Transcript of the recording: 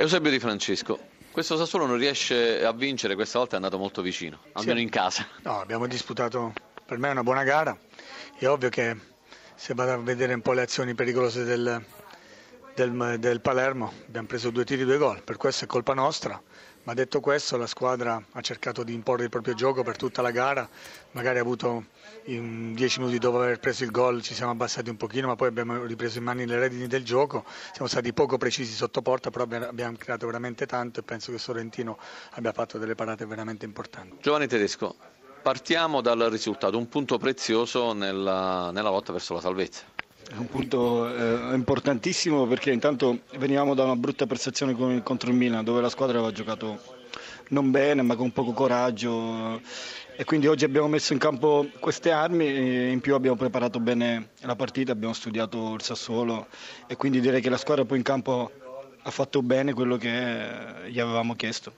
Eusebio Di Francesco, questo Sassuolo non riesce a vincere, questa volta è andato molto vicino, almeno Sì. in casa. No, abbiamo disputato per me una buona gara. È ovvio che se vado a vedere un po' le azioni pericolose del, del- del Palermo, abbiamo preso due tiri, due gol, per questo è colpa nostra. Ma detto questo, la squadra ha cercato di imporre il proprio gioco per tutta la gara, magari ha avuto in dieci minuti dopo aver preso il gol ci siamo abbassati un pochino, ma poi abbiamo ripreso in mani le redini del gioco, siamo stati poco precisi sotto porta, però abbiamo- abbiamo creato veramente tanto e penso che Sorrentino abbia fatto delle parate veramente importanti. Giovanni Tedesco, partiamo dal risultato, un punto prezioso nella, nella lotta verso la salvezza. È un punto eh, importantissimo perché intanto venivamo da una brutta prestazione con- contro il Milan dove la squadra aveva giocato non bene ma con poco coraggio e quindi oggi abbiamo messo in campo queste armi e in più abbiamo preparato bene la partita, abbiamo studiato il Sassuolo e quindi direi che la squadra poi in campo ha fatto bene quello che gli avevamo chiesto.